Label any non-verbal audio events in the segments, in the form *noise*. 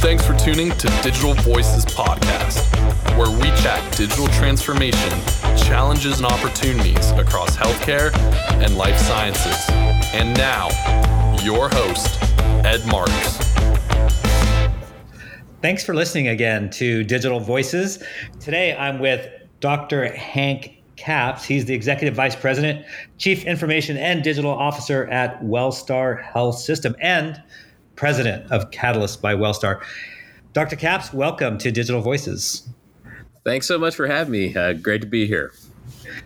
Thanks for tuning to Digital Voices Podcast, where we chat digital transformation, challenges, and opportunities across healthcare and life sciences. And now, your host, Ed Marx. Thanks for listening again to Digital Voices. Today I'm with Dr. Hank Capps. He's the Executive Vice President, Chief Information and Digital Officer at Wellstar Health System and President of Catalyst by Wellstar. Dr. Capps, welcome to Digital Voices. Thanks so much for having me. Uh, great to be here.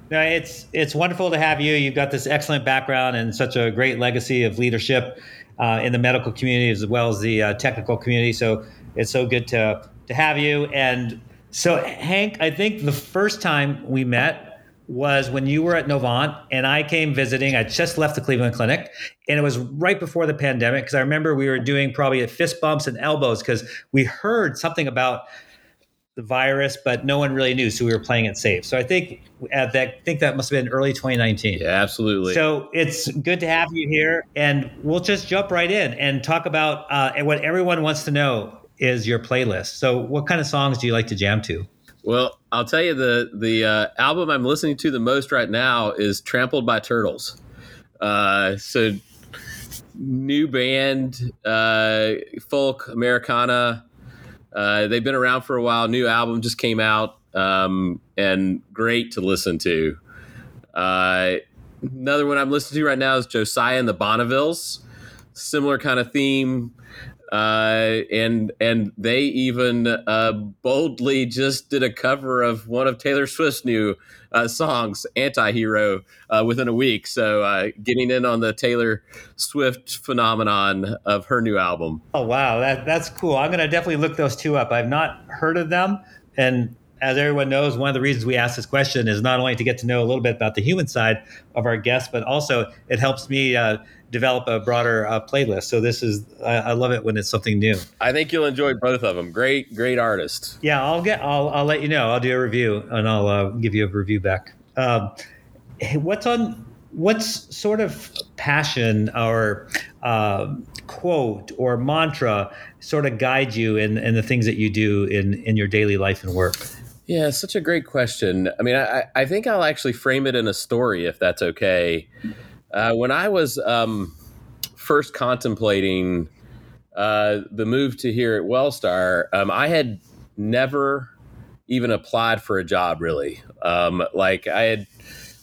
No, it's it's wonderful to have you. You've got this excellent background and such a great legacy of leadership uh, in the medical community as well as the uh, technical community. So it's so good to to have you. And so, Hank, I think the first time we met was when you were at Novant and I came visiting. I just left the Cleveland Clinic, and it was right before the pandemic because I remember we were doing probably fist bumps and elbows because we heard something about the virus, but no one really knew, so we were playing it safe. So I think at that, I think that must have been early 2019. Yeah, absolutely. So it's good to have you here, and we'll just jump right in and talk about uh, and what everyone wants to know is your playlist. So what kind of songs do you like to jam to? Well, I'll tell you the the uh, album I'm listening to the most right now is "Trampled by Turtles." Uh, so, new band, uh, folk Americana. Uh, they've been around for a while. New album just came out, um, and great to listen to. Uh, another one I'm listening to right now is Josiah and the Bonnevilles. Similar kind of theme uh, and and they even uh, boldly just did a cover of one of Taylor Swift's new uh, songs, "Anti-Hero," uh, within a week. So uh, getting in on the Taylor Swift phenomenon of her new album. Oh wow, that that's cool. I'm gonna definitely look those two up. I've not heard of them, and as everyone knows, one of the reasons we ask this question is not only to get to know a little bit about the human side of our guests, but also it helps me uh, develop a broader uh, playlist. So this is I, I, love it when it's something new. I think you'll enjoy both of them. Great, great artists. Yeah, I'll get I'll I'll let you know. I'll do a review and I'll uh, give you a review back. Um, what's on what's sort of passion or uh, quote or mantra sort of guide you in, in the things that you do in in your daily life and work? Yeah, such a great question. I mean, I, I think I'll actually frame it in a story if that's okay. Uh, when I was um, first contemplating uh, the move to here at Wellstar, um, I had never even applied for a job really. Um, like I had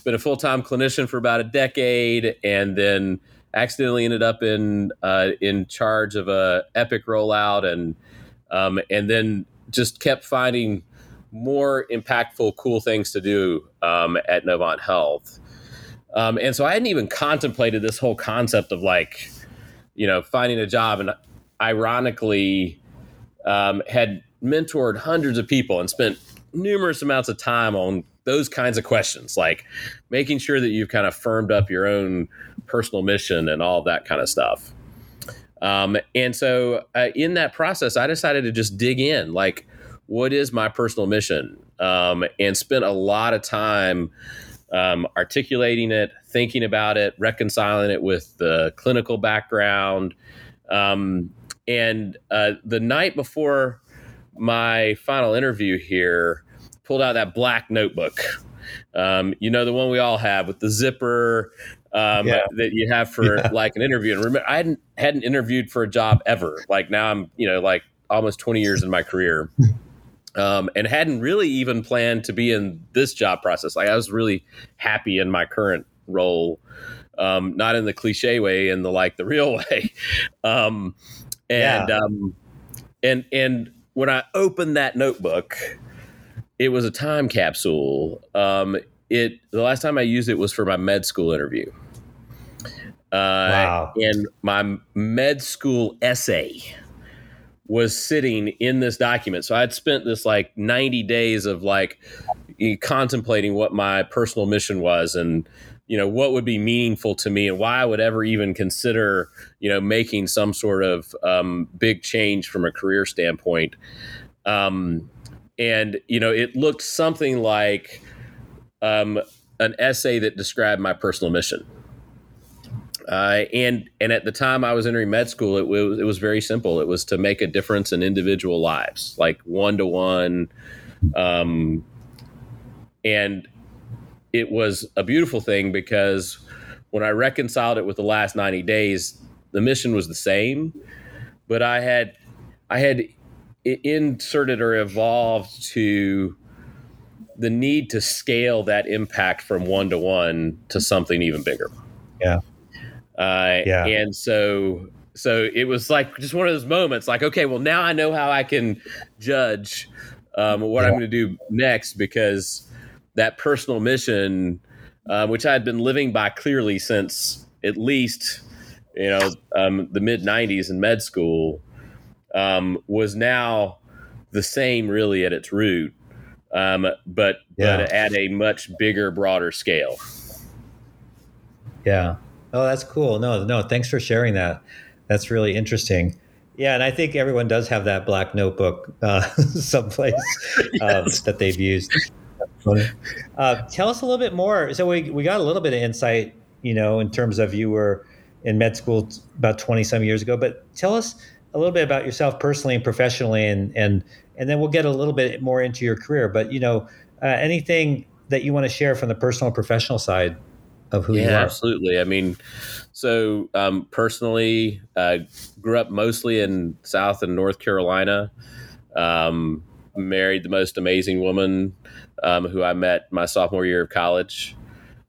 been a full time clinician for about a decade, and then accidentally ended up in uh, in charge of a Epic rollout, and um, and then just kept finding more impactful, cool things to do um, at Novant Health. Um, and so I hadn't even contemplated this whole concept of like, you know, finding a job. And ironically, um, had mentored hundreds of people and spent numerous amounts of time on those kinds of questions, like making sure that you've kind of firmed up your own personal mission and all that kind of stuff. Um, and so uh, in that process, I decided to just dig in, like, what is my personal mission? Um, and spent a lot of time um, articulating it, thinking about it, reconciling it with the clinical background. Um, and uh, the night before my final interview here, pulled out that black notebook. Um, you know, the one we all have with the zipper um, yeah. that you have for yeah. *laughs* like an interview. And remember, I hadn't hadn't interviewed for a job ever. Like now, I'm you know like almost 20 years in my career um, and hadn't really even planned to be in this job process. Like I was really happy in my current role, um, not in the cliche way, in the like the real *laughs* way. Um, and yeah. um, and and when I opened that notebook, it was a time capsule. Um, it the last time I used it was for my med school interview. Uh, wow. And my med school essay was sitting in this document. So I'd spent this like 90 days of like contemplating what my personal mission was and you know what would be meaningful to me and why I would ever even consider you know making some sort of um, big change from a career standpoint. Um, and you know it looked something like um, an essay that described my personal mission. Uh, and and at the time I was entering med school, it was it was very simple. It was to make a difference in individual lives, like one to one, and it was a beautiful thing because when I reconciled it with the last ninety days, the mission was the same, but I had I had inserted or evolved to the need to scale that impact from one to one to something even bigger. Yeah. Uh, yeah. And so, so it was like just one of those moments like, okay, well, now I know how I can judge um, what yeah. I'm going to do next because that personal mission, uh, which I had been living by clearly since at least, you know, um, the mid 90s in med school, um, was now the same really at its root, um, but, yeah. but at a much bigger, broader scale. Yeah. Oh, that's cool. No, no, thanks for sharing that. That's really interesting. Yeah, and I think everyone does have that black notebook uh, *laughs* someplace *laughs* um, that they've used. Uh, tell us a little bit more. So we we got a little bit of insight, you know, in terms of you were in med school about twenty some years ago. But tell us a little bit about yourself personally and professionally, and and and then we'll get a little bit more into your career. But you know, uh, anything that you want to share from the personal and professional side of who yeah, you are. Absolutely. I mean, so um, personally, uh, grew up mostly in South and North Carolina. Um, married the most amazing woman um, who I met my sophomore year of college.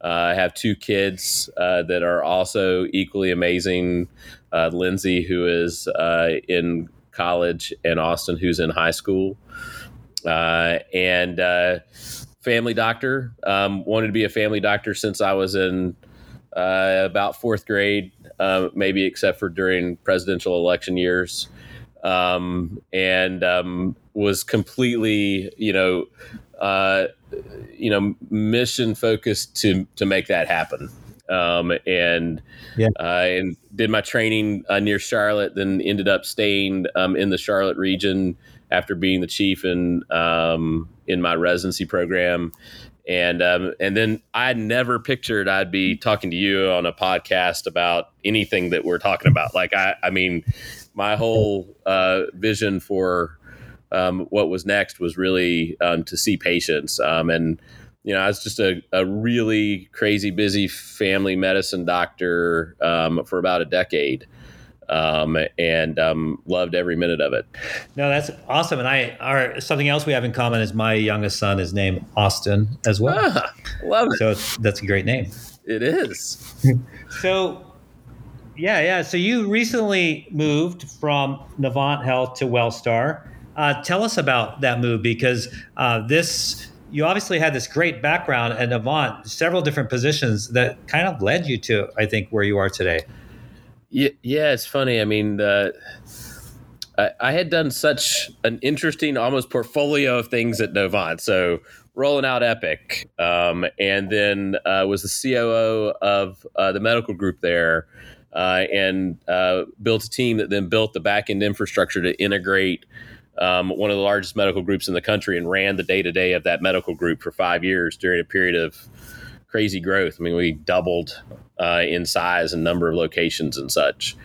Uh, I have two kids uh, that are also equally amazing. Uh, Lindsay, who is uh, in college, and Austin, who's in high school. Uh, and uh, family doctor. Um, wanted to be a family doctor since I was in uh, about fourth grade, uh, maybe except for during presidential election years, um, and um, was completely, you know, uh, you know, mission focused to to make that happen. Um, and yeah. Uh, and did my training uh, near Charlotte, then ended up staying um, in the Charlotte region after being the chief in um, in my residency program. And um, and then I never pictured I'd be talking to you on a podcast about anything that we're talking about. Like I, I mean, my whole uh, vision for um, what was next was really um, to see patients. Um, and you know, I was just a, a really crazy busy family medicine doctor um, for about a decade um, and um, loved every minute of it. No, that's awesome. And I, are something else we have in common is my youngest son is named Austin as well. Ah, love it. So that's a great name. It is. *laughs* so, yeah, yeah. So you recently moved from Novant Health to WellStar. Uh, tell us about that move because uh, this you obviously had this great background at Novant, several different positions that kind of led you to, I think, where you are today. Yeah, yeah, it's funny. I mean, I, I, had done such an interesting, almost portfolio of things at Novant. So rolling out Epic, um, and then uh, was the COO of uh, the medical group there, uh, and uh, built a team that then built the back end infrastructure to integrate. Um, one of the largest medical groups in the country and ran the day to day of that medical group for five years during a period of crazy growth. I mean, we doubled uh, in size and number of locations and such.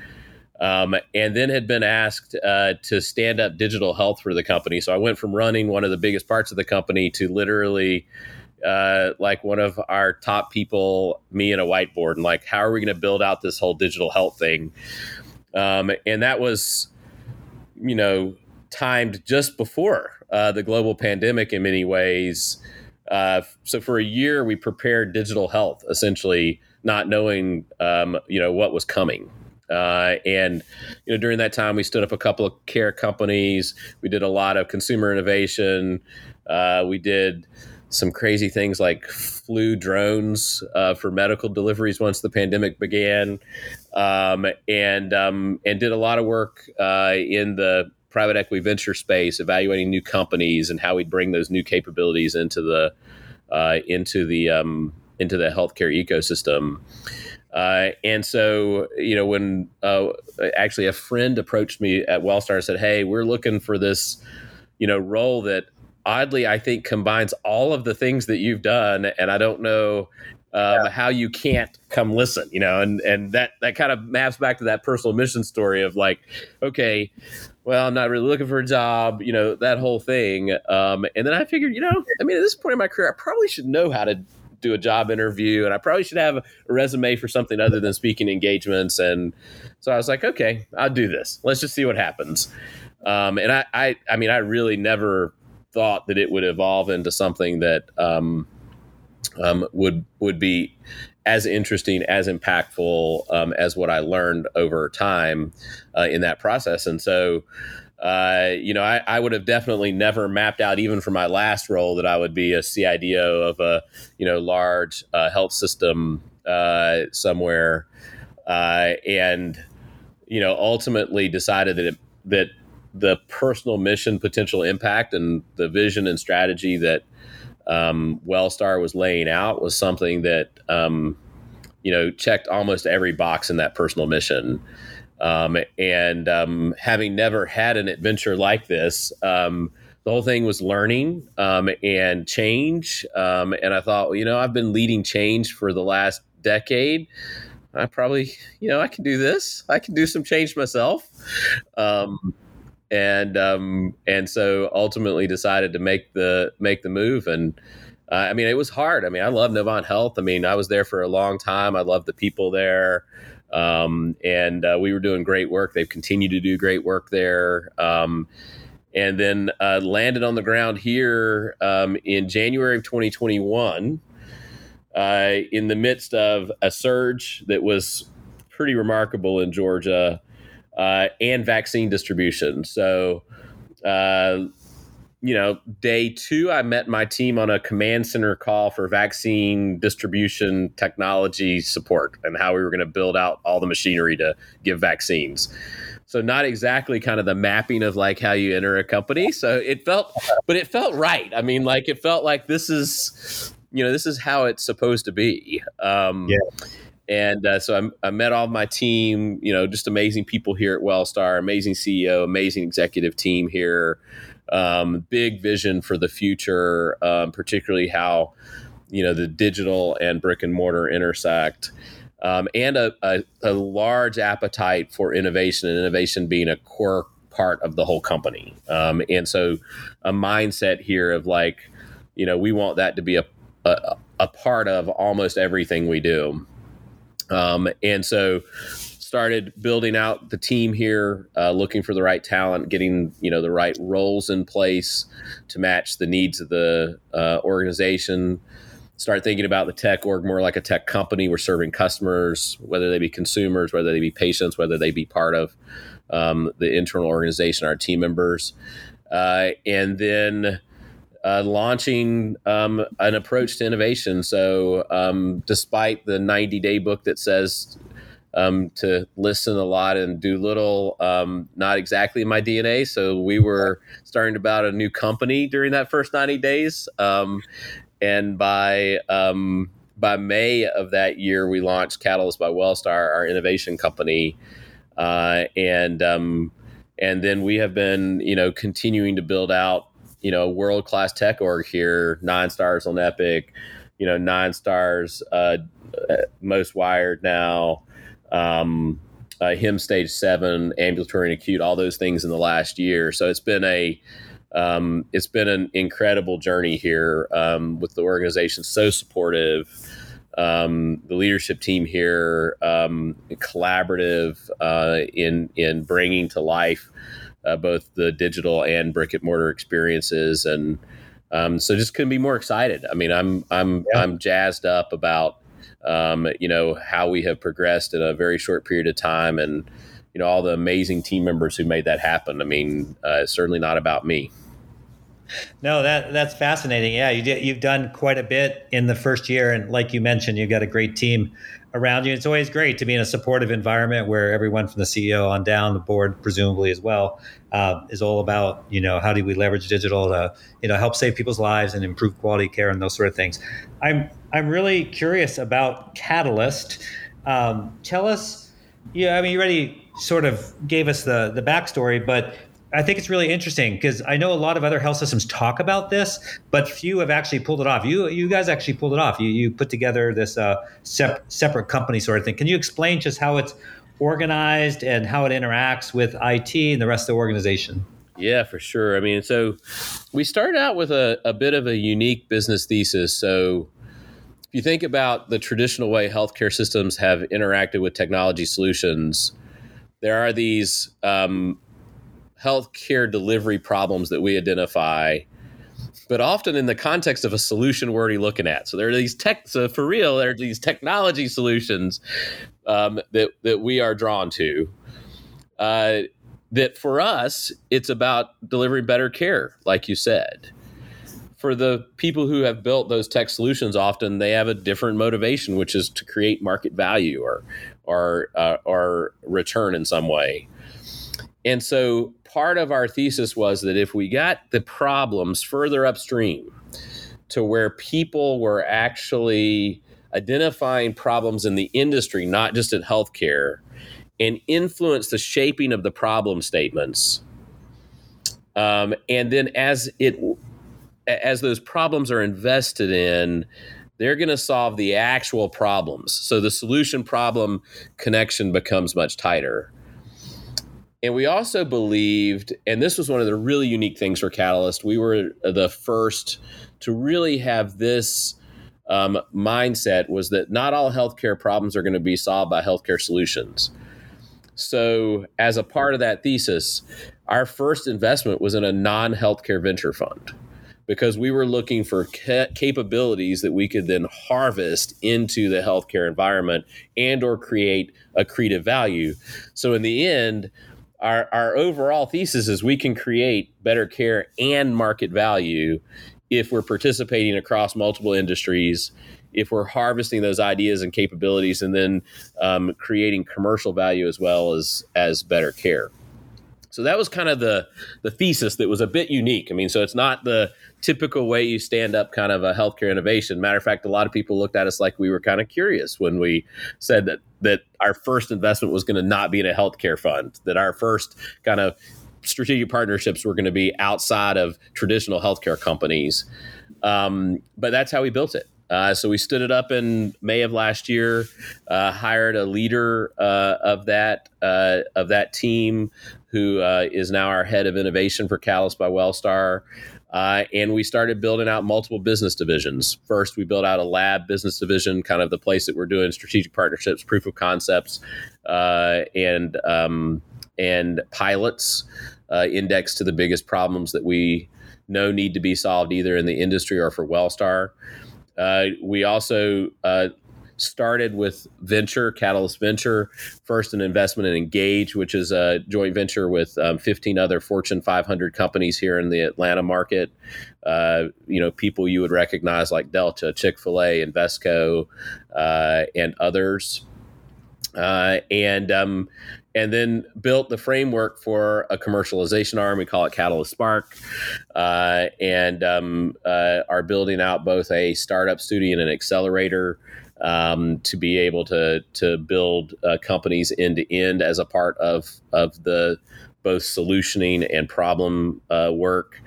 Um, and then had been asked uh, to stand up digital health for the company. So I went from running one of the biggest parts of the company to literally uh, like one of our top people, me and a whiteboard, and like, how are we going to build out this whole digital health thing? Um, and that was, you know, timed just before uh, the global pandemic in many ways. Uh, so for a year, we prepared digital health, essentially not knowing, um, you know, what was coming. Uh, and you know, during that time, we stood up a couple of care companies. We did a lot of consumer innovation. Uh, we did some crazy things like flew drones uh, for medical deliveries once the pandemic began, um, and um, and did a lot of work uh, in the private equity venture space, evaluating new companies and how we bring those new capabilities into the uh, into the um, into the healthcare ecosystem. Uh, and so, you know, when uh, actually a friend approached me at Wellstar and said, "Hey, we're looking for this, you know, role that oddly I think combines all of the things that you've done, and I don't know." Um, yeah. how you can't come listen, you know, and and that that kind of maps back to that personal mission story of like, okay, well, I'm not really looking for a job, you know, that whole thing. Um, and then I figured, you know, I mean, at this point in my career, I probably should know how to do a job interview and I probably should have a resume for something other than speaking engagements. And so I was like, okay, I'll do this. Let's just see what happens. Um, and I, I, I mean, I really never thought that it would evolve into something that um, um, would would be as interesting, as impactful um, as what I learned over time uh, in that process. And so, uh, you know, I, I, would have definitely never mapped out, even for my last role, that I would be a CIDO of a you know large uh, health system uh, somewhere, uh, and you know, ultimately decided that it, that the personal mission, potential impact, and the vision and strategy that um, Wellstar was laying out was something that um, you know checked almost every box in that personal mission. Um, and um, having never had an adventure like this, um, the whole thing was learning um, and change. and I thought, well, you know, I've been leading change for the last decade. I probably, you know, I can do this. I can do some change myself. Um, and um, and so ultimately decided to make the make the move. And uh, I mean it was hard. I mean I love Novant Health. I mean I was there for a long time. I love the people there. Um, and uh, we were doing great work. They've continued to do great work there. Um, and then uh, landed on the ground here um, in January of 2021 uh, in the midst of a surge that was pretty remarkable in Georgia uh, and vaccine distribution. So, uh, you know, day two, I met my team on a command center call for vaccine distribution technology support and how we were going to build out all the machinery to give vaccines. So not exactly kind of the mapping of like how you enter a company. So it felt, but it felt right. I mean, like it felt like this is, you know, this is how it's supposed to be. Um, yeah and uh, so I, I, met all my team, you know, just amazing people here at Wellstar, amazing CEO, amazing executive team here, um, big vision for the future, um, particularly how, you know, the digital and brick and mortar intersect. Um, and a, a, a, large appetite for innovation, and innovation being a core part of the whole company. Um, and so, a mindset here of like, you know, we want that to be a, a, a part of almost everything we do. Um, and so started building out the team here, uh, looking for the right talent, getting you know the right roles in place to match the needs of the uh, organization. Start thinking about the tech org more like a tech company. We're serving customers, whether they be consumers, whether they be patients, whether they be part of um, the internal organization, our team members, uh, and then uh, launching um, an approach to innovation. So, um, despite the 90 day book that says um, to listen a lot and do little, um, not exactly my DNA. So, we were starting about a new company during that first 90 days. Um, and by um, by May of that year, we launched Catalyst by Wellstar, our innovation company, uh, and and then we have been, you know, continuing to build out you know, world class tech org here, nine stars on Epic, you know, nine stars, uh, most wired now, um, uh, HIMSS stage seven, ambulatory and acute, all those things in the last year. So it's been a, um, it's been an incredible journey here um, with the organization so supportive. Um, the leadership team here um, collaborative uh, in in bringing to life uh, both the digital and brick and mortar experiences, and um, so just couldn't be more excited. I mean, I'm I'm yeah. I'm jazzed up about um, you know how we have progressed in a very short period of time, and you know all the amazing team members who made that happen. I mean, uh, it's certainly not about me. No, that that's fascinating. Yeah, you did, you've done quite a bit in the first year, and like you mentioned, you've got a great team around you. It's always great to be in a supportive environment where everyone from the CEO on down, the board presumably as well, uh, is all about you know how do we leverage digital to you know help save people's lives and improve quality care and those sort of things. I'm I'm really curious about Catalyst. Um, tell us, yeah, I mean you already sort of gave us the the backstory, but I think it's really interesting because I know a lot of other health systems talk about this, but few have actually pulled it off. You you guys actually pulled it off. You you put together this uh, sep- separate company sort of thing. Can you explain just how it's organized and how it interacts with IT and the rest of the organization? Yeah, for sure. I mean, so we started out with a, a bit of a unique business thesis. So if you think about the traditional way healthcare systems have interacted with technology solutions, there are these um, healthcare delivery problems that we identify, but often in the context of a solution we're already looking at. So there are these tech, so for real, there are these technology solutions um, that that we are drawn to. Uh, that for us, it's about delivering better care, like you said. For the people who have built those tech solutions, often they have a different motivation, which is to create market value or or uh, or return in some way. And so part of our thesis was that if we got the problems further upstream to where people were actually identifying problems in the industry, not just in healthcare, and influence the shaping of the problem statements. Um, and then as it as those problems are invested in, they're going to solve the actual problems. So the solution problem connection becomes much tighter. And we also believed, and this was one of the really unique things for Catalyst, we were the first to really have this um, mindset was that not all healthcare problems are going to be solved by healthcare solutions. So, as a part of that thesis, our first investment was in a non healthcare venture fund because we were looking for ca- capabilities that we could then harvest into the healthcare environment and or create accretive value. So in the end, our, our overall thesis is we can create better care and market value if we're participating across multiple industries if we're harvesting those ideas and capabilities and then um, creating commercial value as well as as better care so that was kind of the the thesis that was a bit unique. I mean so it's not the typical way you stand up kind of a healthcare innovation. Matter of fact a lot of people looked at us like we were kind of curious when we said that that our first investment was going to not be in a healthcare fund that our first kind of strategic partnerships were going to be outside of traditional healthcare companies. Um, but that's how we built it. Uh, so we stood it up in May of last year, uh, hired a leader uh, of that uh, of that team, who uh, is now our head of innovation for Catalyst by Wellstar. Uh, and we started building out multiple business divisions. First, we built out a lab business division, kind of the place that we're doing strategic partnerships, proof of concepts, and um, and pilots, indexed to the biggest problems that we know need to be solved either in the industry or for Wellstar. Uh, we also uh, started with venture, Catalyst Venture, first an investment in Engage, which is a joint venture with um, 15 other Fortune 500 companies here in the Atlanta market. Uh, you know, people you would recognize like Delta, Chick fil A, Invesco, uh, and others. Uh, and um, and then built the framework for a commercialization arm. We call it Catalyst Spark, uh, and um, uh, are building out both a startup studio and an accelerator um, to be able to to build uh, companies end to end as a part of of the both solutioning and problem uh, work.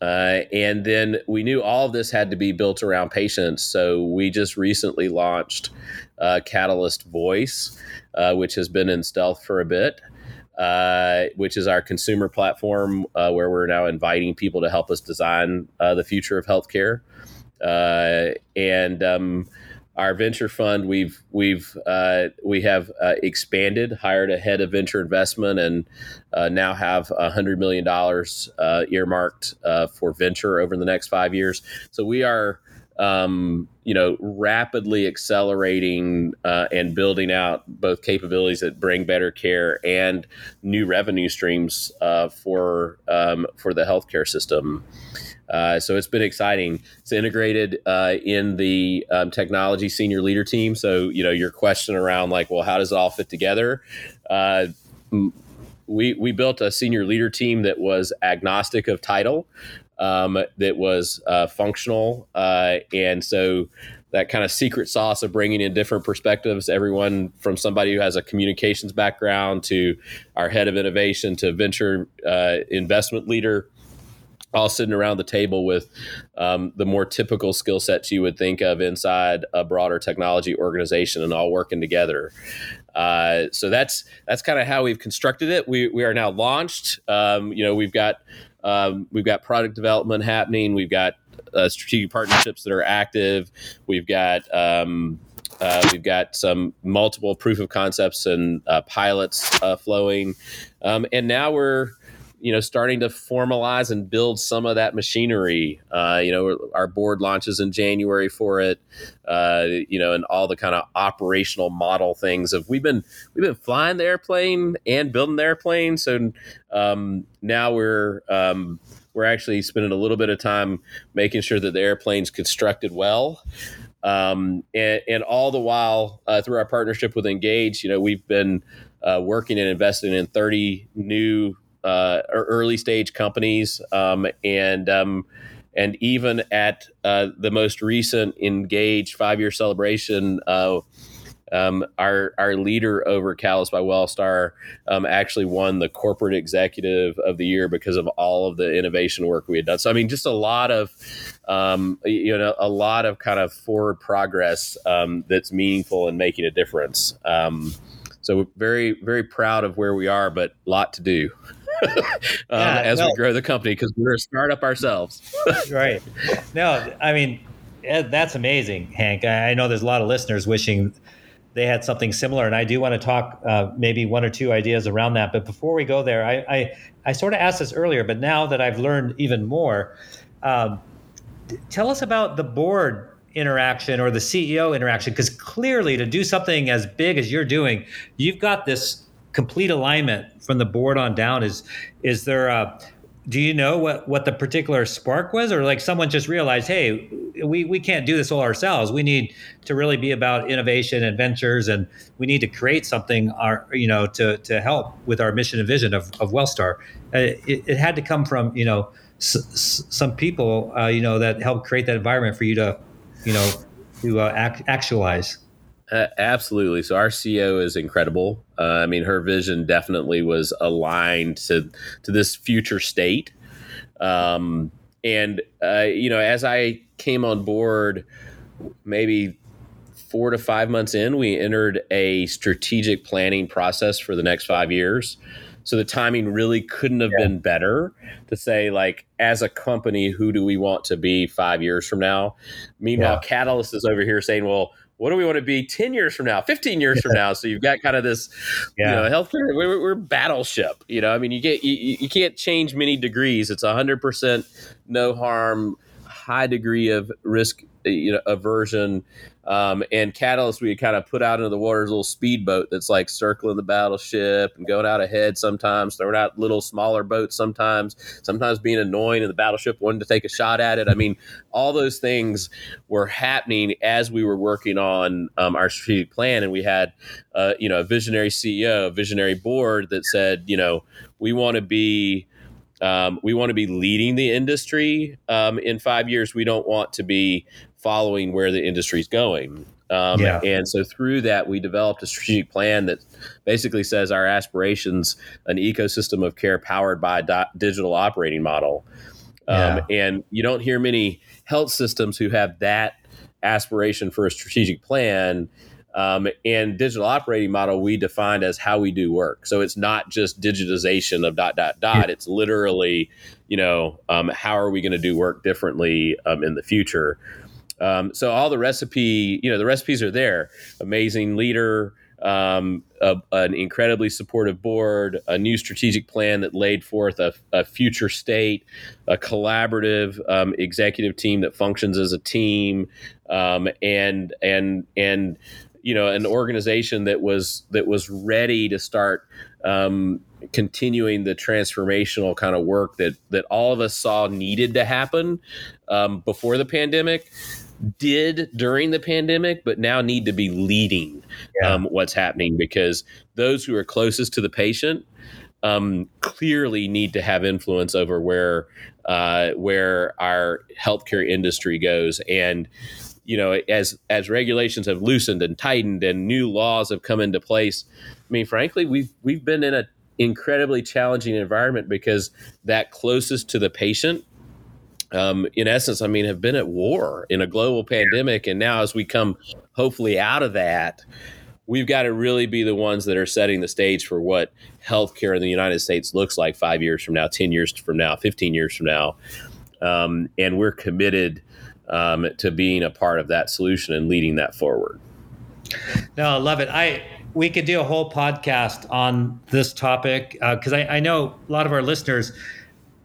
Uh, and then we knew all of this had to be built around patients. So we just recently launched uh, Catalyst Voice, uh, which has been in stealth for a bit. Uh, which is our consumer platform uh, where we're now inviting people to help us design uh, the future of healthcare. And um, our venture fund, we've we've uh, we have expanded, hired a head of venture investment, and now have a hundred million dollars earmarked for venture over the next five years. So we are um, you know, rapidly accelerating uh, and building out both capabilities that bring better care and new revenue streams uh, for um, for the healthcare system. Uh, so it's been exciting. It's integrated uh, in the um, technology senior leader team. So you know your question around like, well, how does it all fit together? Uh, we we built a senior leader team that was agnostic of title um, that was uh, functional. Uh, and so that kind of secret sauce of bringing in different perspectives. Everyone from somebody who has a communications background to our head of innovation to venture uh, investment leader all sitting around the table with um, the more typical skill sets you would think of inside a broader technology organization and all working together. Uh, so that's that's kind of how we've constructed it. We, we are now launched. Um, you know, we've got um, we've got product development happening. We've got uh, strategic partnerships that are active. We've got um, uh, we've got some multiple proof of concepts and uh, pilots uh, flowing, um, and now we're you know starting to formalize and build some of that machinery. Uh, you know, our board launches in January for it. Uh, you know, and all the kind of operational model things of we've been we've been flying the airplane and building the airplane. So um, now we're um, we're actually spending a little bit of time making sure that the airplane's constructed well. Um, and, and, all the while, uh, through our partnership with Engage, you know, we've been uh, working and investing in 30 new uh, early stage companies, um, and um, and even at uh, the most recent Engage five year celebration. Uh, um, our our leader over Catalyst by Wellstar um, actually won the corporate executive of the year because of all of the innovation work we had done. So I mean, just a lot of um, you know a lot of kind of forward progress um, that's meaningful and making a difference. Um, so very very proud of where we are, but a lot to do. *laughs* um, yeah, as no. we grow the company because we're a startup ourselves. *laughs* right. No, I mean, that's amazing, Hank. I know there's a lot of listeners wishing they had something similar, and I do want to talk uh, maybe one or two ideas around that. But before we go there, I, I, I sort of asked this earlier, but now that I've learned even more, um, tell us about the board interaction or the CEO interaction, because clearly to do something as big as you're doing, you've got this complete alignment from the board on down. Is is there a do you know what what the particular spark was? Or like someone just realized hey we we can't do this all ourselves. We need to really be about innovation and ventures and we need to create something our you know to to help with our mission and vision of, of wellstar. Uh, it, it, had to come from you know s- s- some people uh, you know that helped create that environment for you to you know to uh, act, actualize uh, absolutely. So our CEO is incredible. Uh, I mean, her vision definitely was aligned to to this future state. Um, and uh, you know, as I came on board, maybe four to five months in, we entered a strategic planning process for the next five years. So the timing really couldn't have yeah. been better to say, like, as a company, who do we want to be five years from now? Meanwhile, yeah. Catalyst is over here saying, well, what do we want to be 10 years from now 15 years from now? So you've got kind of this yeah. you know healthcare we're, we're battleship you know? I mean you get you, you can't change many degrees. It's 100% no harm high degree of risk you know aversion um, and Catalyst, we kind of put out into the water a little speedboat that's like circling the battleship and going out ahead sometimes, throwing out little smaller boats sometimes, sometimes being annoying and the battleship wanted to take a shot at it. I mean, all those things were happening as we were working on um, our strategic plan. And we had, uh, you know, a visionary CEO, a visionary board that said, you know, we want to be. Um, we want to be leading the industry um, in five years. We don't want to be following where the industry is going. Um, yeah. And so through that, we developed a strategic plan that basically says our aspirations, an ecosystem of care powered by a do- digital operating model. Um, yeah. And you don't hear many health systems who have that aspiration for a strategic plan. Um, and digital operating model we defined as how we do work. So it's not just digitization of dot dot dot. Yeah. It's literally, you know, um, how are we going to do work differently um, in the future? Um, so all the recipe, you know, the recipes are there. Amazing leader, um, a, an incredibly supportive board, a new strategic plan that laid forth a, a future state, a collaborative um, executive team that functions as a team, um, and and and you know an organization that was that was ready to start um, continuing the transformational kind of work that that all of us saw needed to happen um, before the pandemic did during the pandemic, but now need to be leading yeah. um, what's happening because those who are closest to the patient um, clearly need to have influence over where uh, where our healthcare industry goes. And you know, as as regulations have loosened and tightened and new laws have come into place, I mean, frankly, we've we've been in an incredibly challenging environment because that closest to the patient, um, in essence, I mean, have been at war in a global pandemic, and now as we come hopefully out of that, we've got to really be the ones that are setting the stage for what healthcare in the United States looks like five years from now, ten years from now, fifteen years from now, um, and we're committed um, to being a part of that solution and leading that forward. No, I love it. I we could do a whole podcast on this topic because uh, I, I know a lot of our listeners,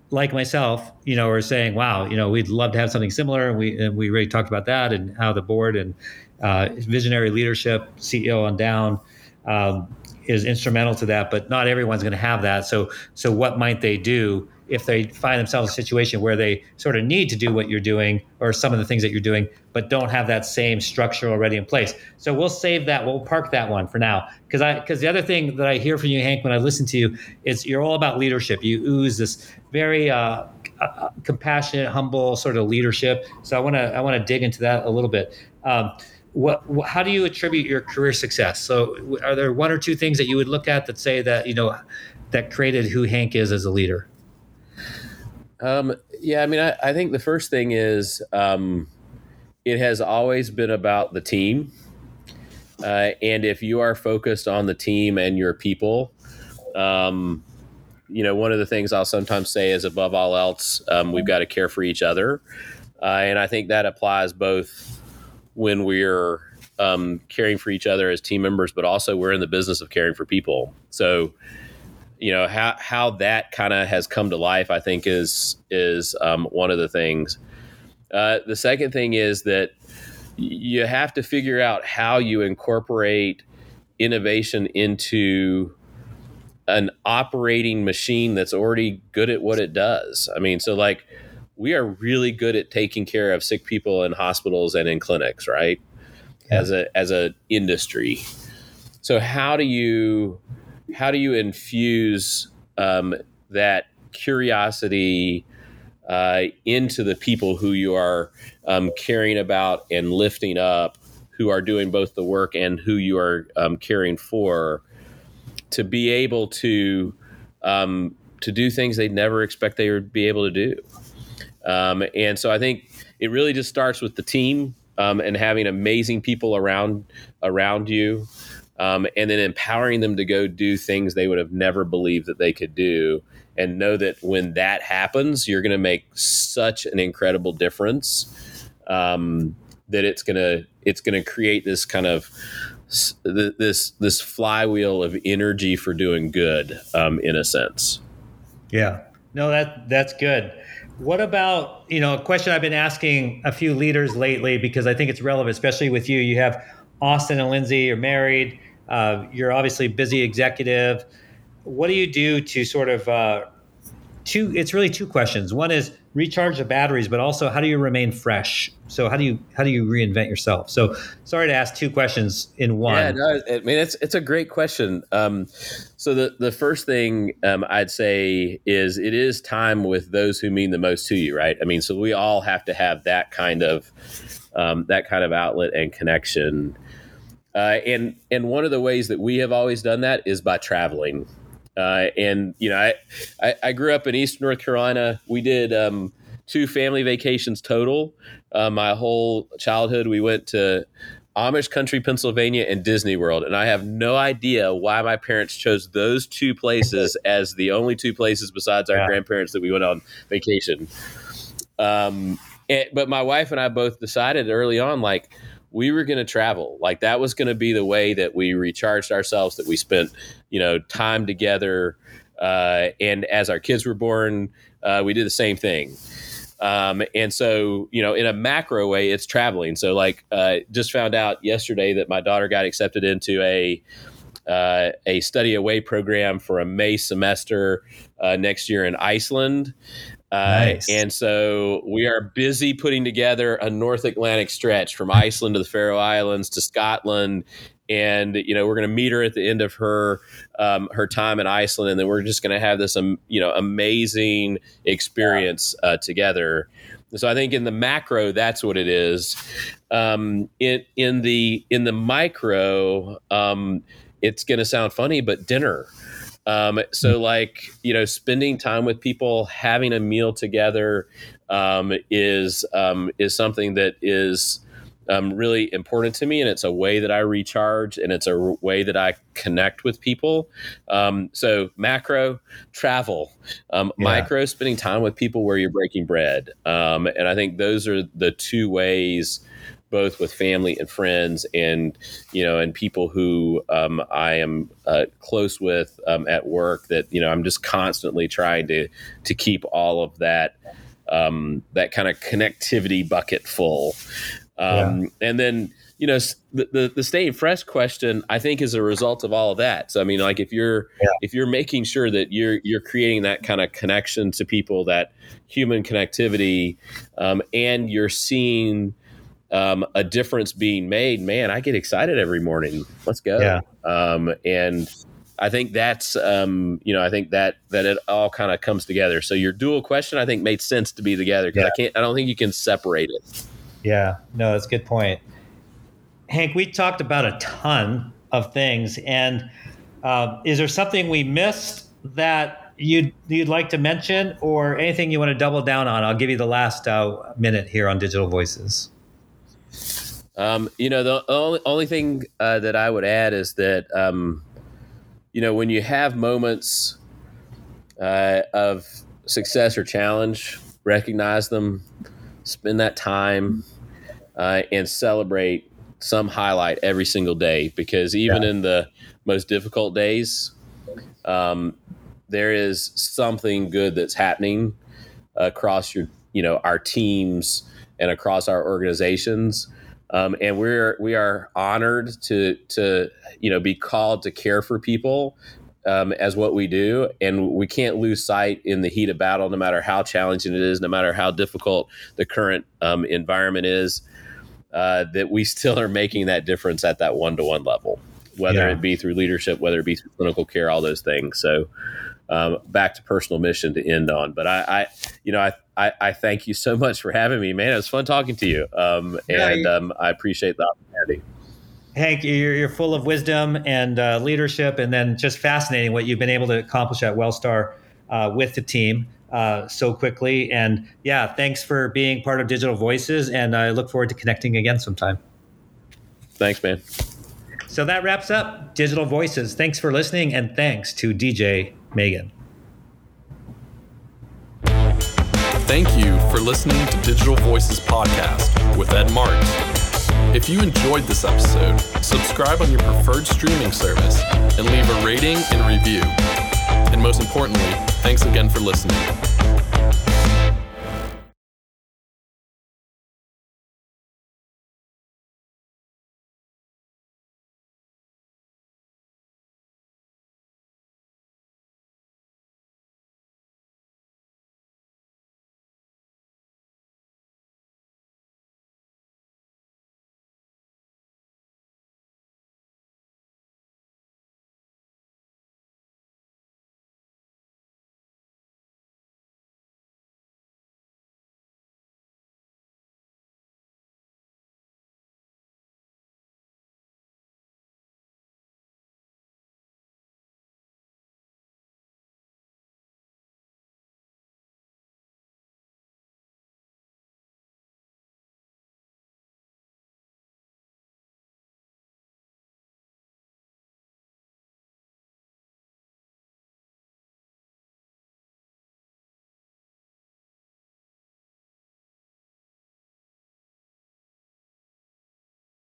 like myself, you know, are saying, "Wow, you know, we'd love to have something similar." And we and we already talked about that and how the board and uh, visionary leadership, CEO on down, um, is instrumental to that. But not everyone's going to have that. So, so what might they do? If they find themselves in a situation where they sort of need to do what you're doing or some of the things that you're doing, but don't have that same structure already in place. So we'll save that. We'll park that one for now. Because I because the other thing that I hear from you, Hank, when I listen to you, is you're all about leadership. You ooze this very uh, uh, compassionate, humble sort of leadership. So I want to I want to dig into that a little bit. Um, what, how do you attribute your career success? So are there one or two things that you would look at that say that you know that created who Hank is as a leader? Um, yeah, I mean, I, I, think the first thing is um, it has always been about the team. Uh, and if you are focused on the team and your people, um, you know, one of the things I'll sometimes say is above all else, um, we've got to care for each other. Uh, and I think that applies both when we're um, caring for each other as team members, but also we're in the business of caring for people. So, you know how how that kind of has come to life i think is is um, one of the things. Uh, the second thing is that you have to figure out how you incorporate innovation into an operating machine that's already good at what it does. I mean so like we are really good at taking care of sick people in hospitals and in clinics right? Yeah. as a as a industry. So how do you how do you infuse um, that curiosity uh, into the people who you are um, caring about and lifting up, who are doing both the work and who you are um, caring for, to be able to um, to do things they'd never expect they would be able to do. Um, and so I think it really just starts with the team um, and having amazing people around around you um, and then empowering them to go do things they would have never believed that they could do and know that when that happens you're going to make such an incredible difference um, that it's going to it's going to create this kind of this this flywheel of energy for doing good um, in a sense. Yeah. No that that's good. What about you know a question i've been asking a few leaders lately because i think it's relevant especially with you. You have austin and lindsay you're married uh, you're obviously busy executive. What do you do to sort of uh, two? It's really two questions. One is recharge the batteries, but also how do you remain fresh? So how do you how do you reinvent yourself? So sorry to ask two questions in one. Yeah, no, I mean it's it's a great question. Um, so the the first thing um, I'd say is it is time with those who mean the most to you, right? I mean, so we all have to have that kind of um, that kind of outlet and connection. Uh, and and one of the ways that we have always done that is by traveling. Uh, and you know, I, I, I grew up in Eastern North Carolina. We did um, two family vacations total. Uh, my whole childhood, we went to Amish Country, Pennsylvania, and Disney World. And I have no idea why my parents chose those two places as the only two places besides our yeah. grandparents that we went on vacation. Um, and, but my wife and I both decided early on, like we were going to travel. Like that was going to be the way that we recharged ourselves, that we spent, you know, time together. Uh, and as our kids were born, uh, we did the same thing. Um, and so, you know, in a macro way, it's traveling. So, like, uh, just found out yesterday that my daughter got accepted into a uh, a study away program for a May semester uh, next year in Iceland. Uh. And so we are busy putting together a North Atlantic stretch from Iceland to the Faroe Islands to Scotland and you know we're going to meet her at the end of her um, her time in Iceland, and then we're just going to have this um, you know amazing experience uh, together. So I think in the macro, that's what it is. Um, in in the in the micro, um, it's going to sound funny, but dinner. Um, so like you know, spending time with people, having a meal together, um, is um, is something that is um, really important to me, and it's a way that I recharge, and it's a way that I connect with people. Um, so macro travel, um, yeah. micro spending time with people where you're breaking bread, um, and I think those are the two ways. Both with family and friends, and you know, and people who um, I am uh, close with um, at work. That you know, I'm just constantly trying to to keep all of that um, that kind of connectivity bucket full. Um, yeah. And then, you know, the, the, the staying fresh question, I think, is a result of all of that. So, I mean, like if you're yeah. if you're making sure that you're you're creating that kind of connection to people, that human connectivity, um, and you're seeing um, a difference being made, man, I get excited every morning. Let's go. Yeah. Um, and I think that's um, you know I think that that it all kind of comes together. So your dual question I think made sense to be together because yeah. I can't I don't think you can separate it. Yeah, no, that's a good point. Hank, we talked about a ton of things, and uh, is there something we missed that you'd you'd like to mention, or anything you want to double down on? I'll give you the last uh, minute here on digital voices. Um, you know, the only only thing uh, that I would add is that um, you know when you have moments uh, of success or challenge, recognize them, spend that time uh, and celebrate some highlight every single day because even yeah. in the most difficult days, um, there is something good that's happening across your, you know, our teams and across our organizations. Um, and we're we are honored to to you know be called to care for people um, as what we do, and we can't lose sight in the heat of battle, no matter how challenging it is, no matter how difficult the current um, environment is uh, that we still are making that difference at that one to one level, whether yeah. it be through leadership, whether it be through clinical care, all those things. So, um, back to personal mission to end on. But I, I you know, I, I, I, thank you so much for having me, man. It was fun talking to you, um, and um, I appreciate the opportunity. Hank, you're, you're full of wisdom and uh, leadership, and then just fascinating what you've been able to accomplish at Wellstar uh, with the team uh, so quickly. And yeah, thanks for being part of Digital Voices. And I look forward to connecting again sometime. Thanks, man. So that wraps up Digital Voices. Thanks for listening. And thanks to DJ Megan. Thank you for listening to Digital Voices Podcast with Ed Marx. If you enjoyed this episode, subscribe on your preferred streaming service and leave a rating and review. And most importantly, thanks again for listening.